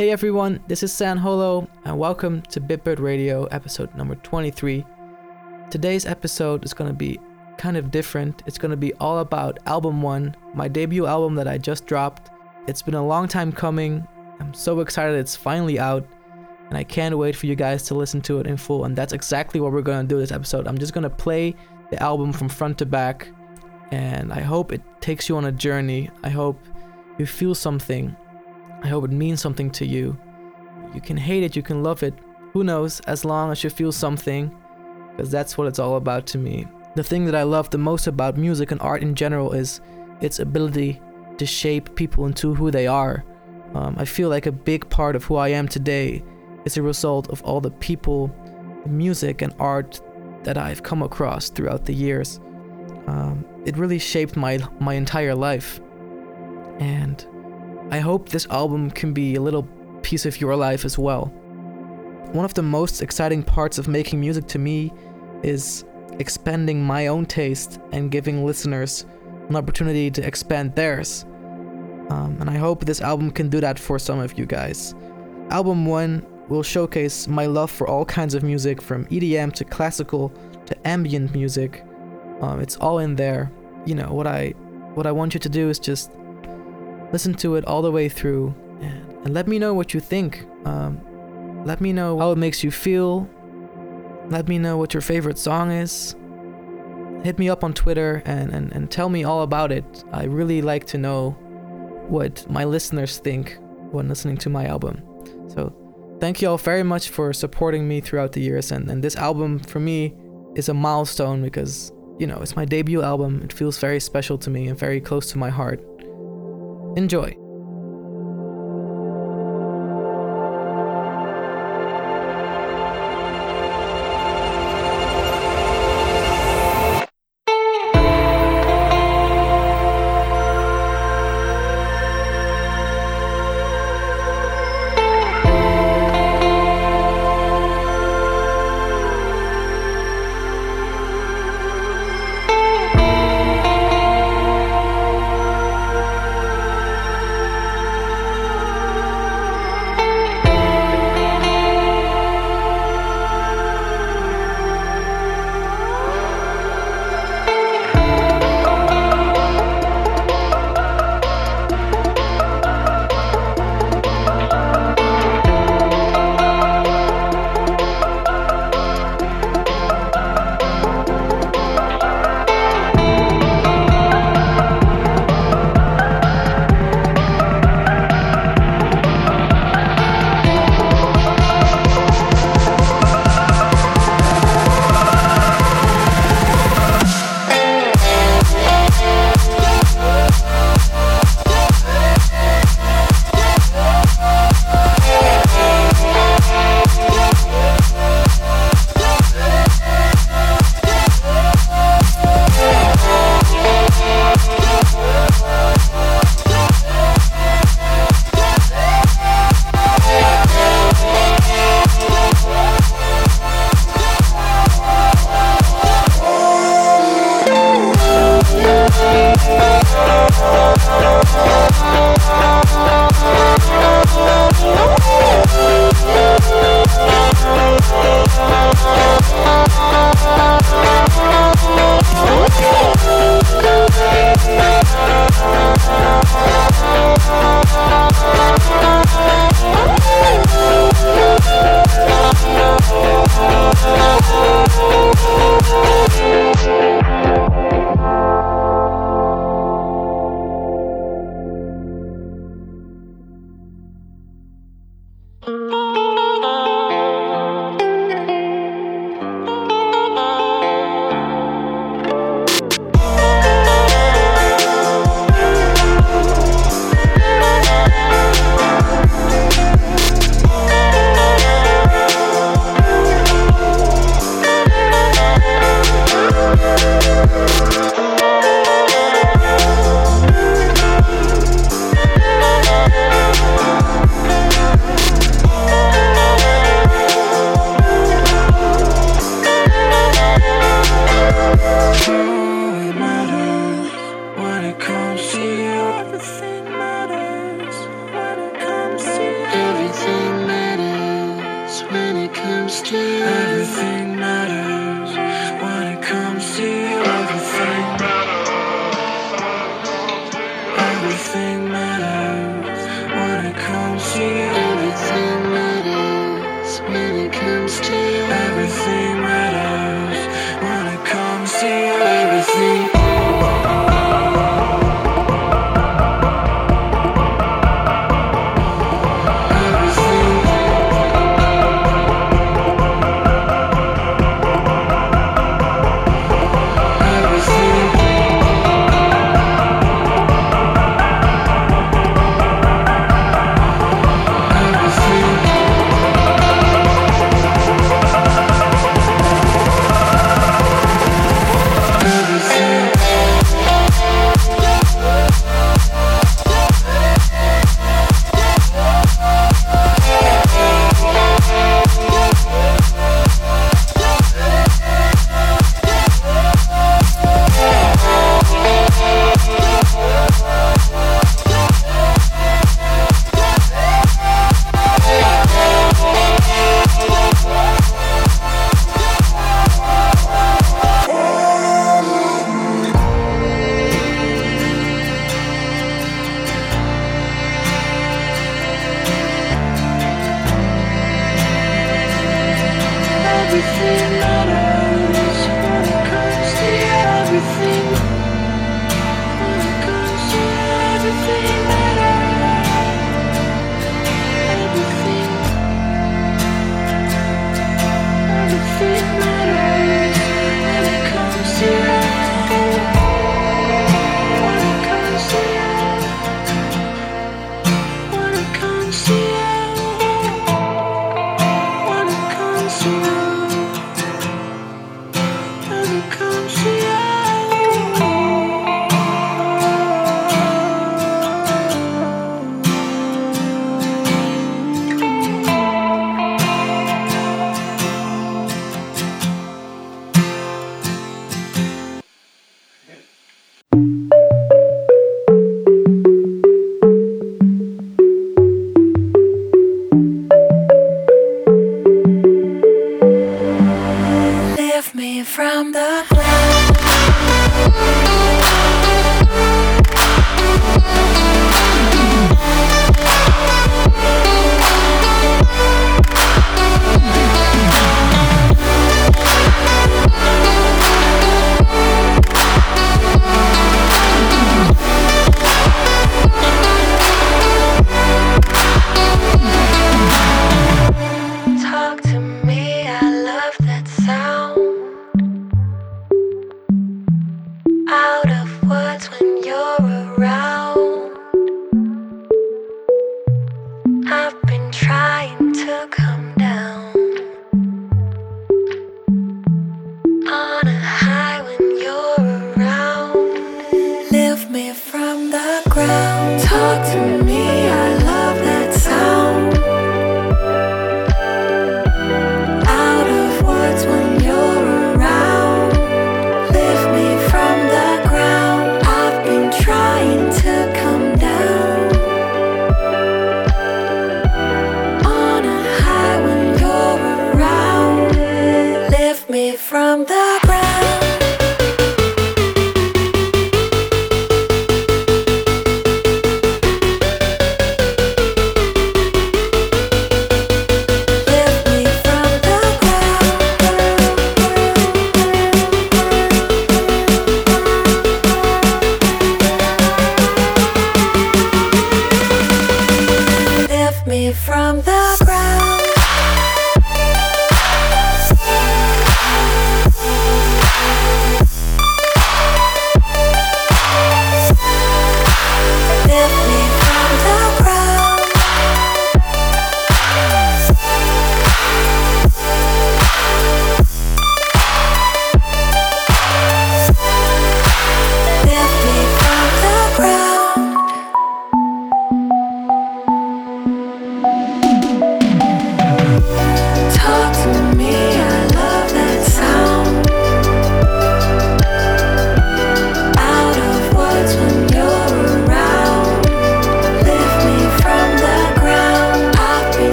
Hey everyone, this is San Holo, and welcome to Bitbird Radio episode number 23. Today's episode is going to be kind of different. It's going to be all about Album 1, my debut album that I just dropped. It's been a long time coming. I'm so excited it's finally out, and I can't wait for you guys to listen to it in full. And that's exactly what we're going to do this episode. I'm just going to play the album from front to back, and I hope it takes you on a journey. I hope you feel something I hope it means something to you. You can hate it, you can love it. Who knows, as long as you feel something, because that's what it's all about to me. The thing that I love the most about music and art in general is its ability to shape people into who they are. Um, I feel like a big part of who I am today is a result of all the people, music, and art that I've come across throughout the years. Um, it really shaped my my entire life, and I hope this album can be a little piece of your life as well. One of the most exciting parts of making music to me is expanding my own taste and giving listeners an opportunity to expand theirs. Um, and I hope this album can do that for some of you guys. Album 1 will showcase my love for all kinds of music from EDM to classical to ambient music. Um, it's all in there. You know, what I what I want you to do is just listen to it all the way through and, and let me know what you think. Um, let me know how it makes you feel. Let me know what your favorite song is. Hit me up on Twitter and, and, and tell me all about it. I really like to know what my listeners think when listening to my album. So, thank you all very much for supporting me throughout the years. And, and this album, for me, is a milestone because, you know, it's my debut album. It feels very special to me and very close to my heart. Enjoy.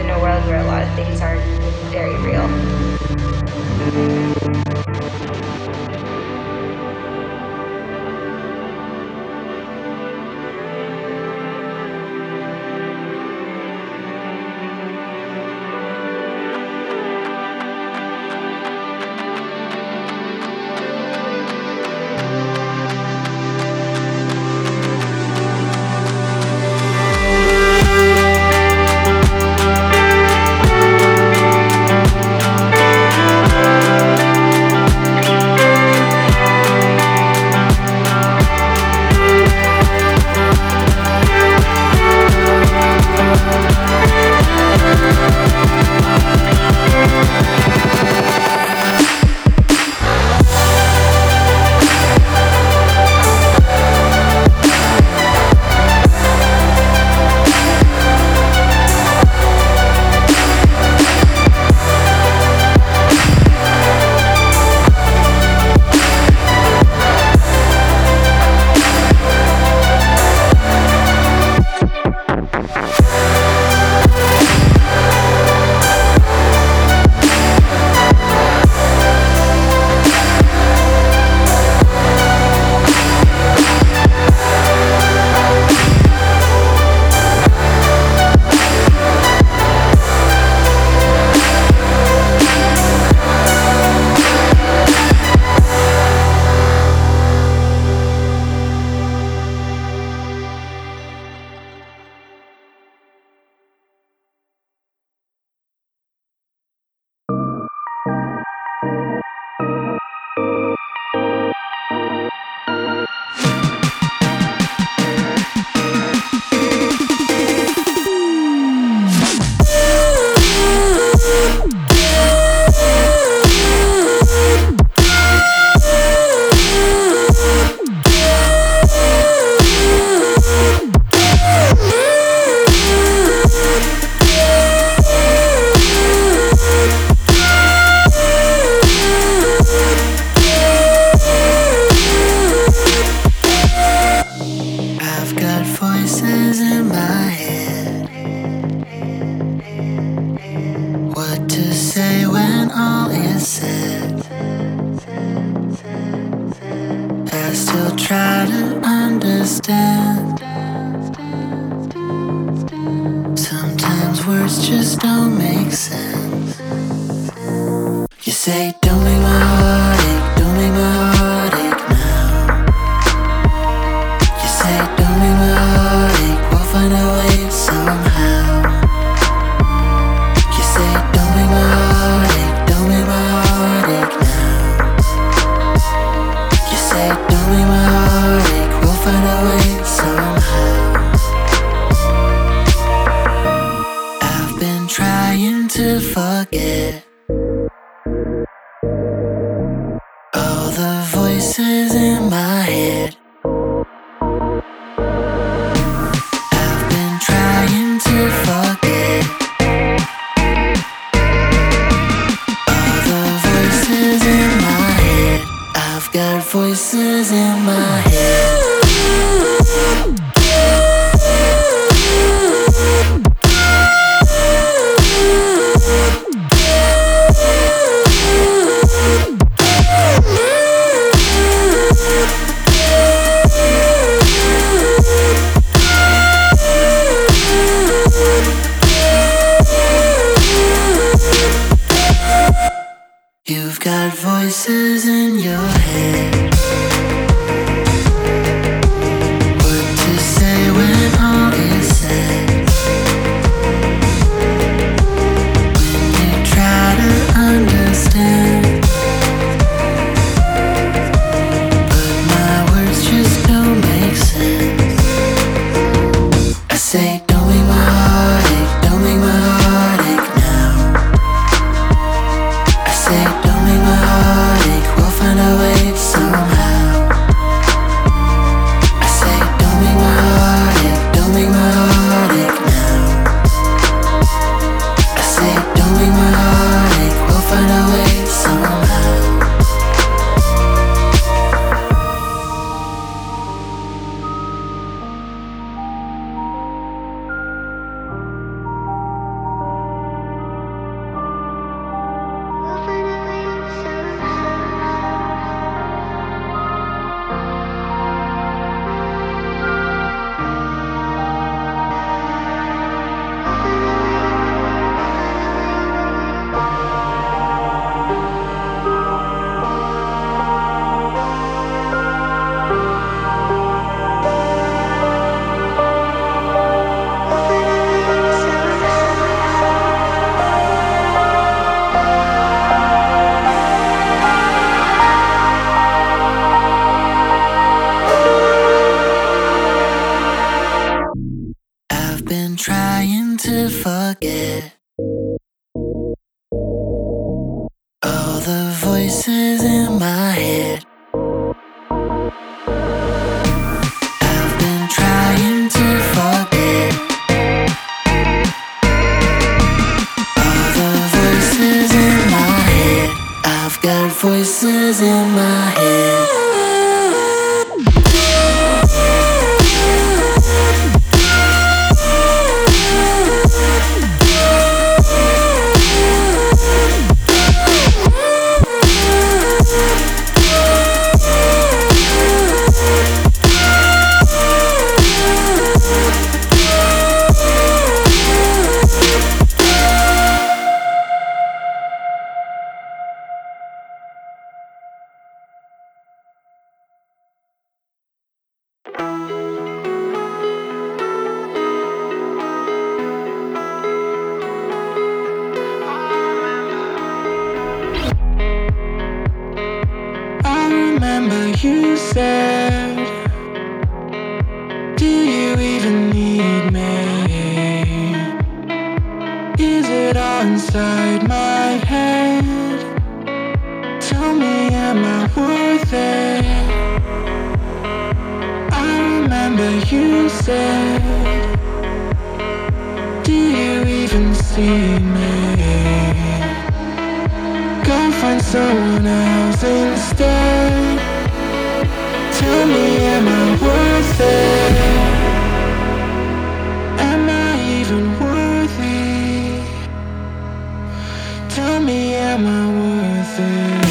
in a world where a lot of things are very real. Tell me, am I worth it?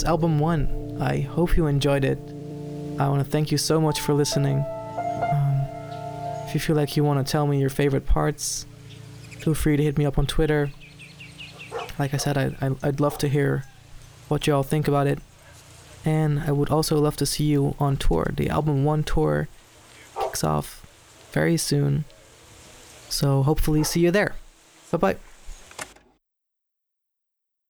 That's album one. I hope you enjoyed it. I want to thank you so much for listening. Um, if you feel like you want to tell me your favorite parts, feel free to hit me up on Twitter. Like I said, I, I, I'd love to hear what y'all think about it. And I would also love to see you on tour. The album one tour kicks off very soon. So hopefully, see you there. Bye bye.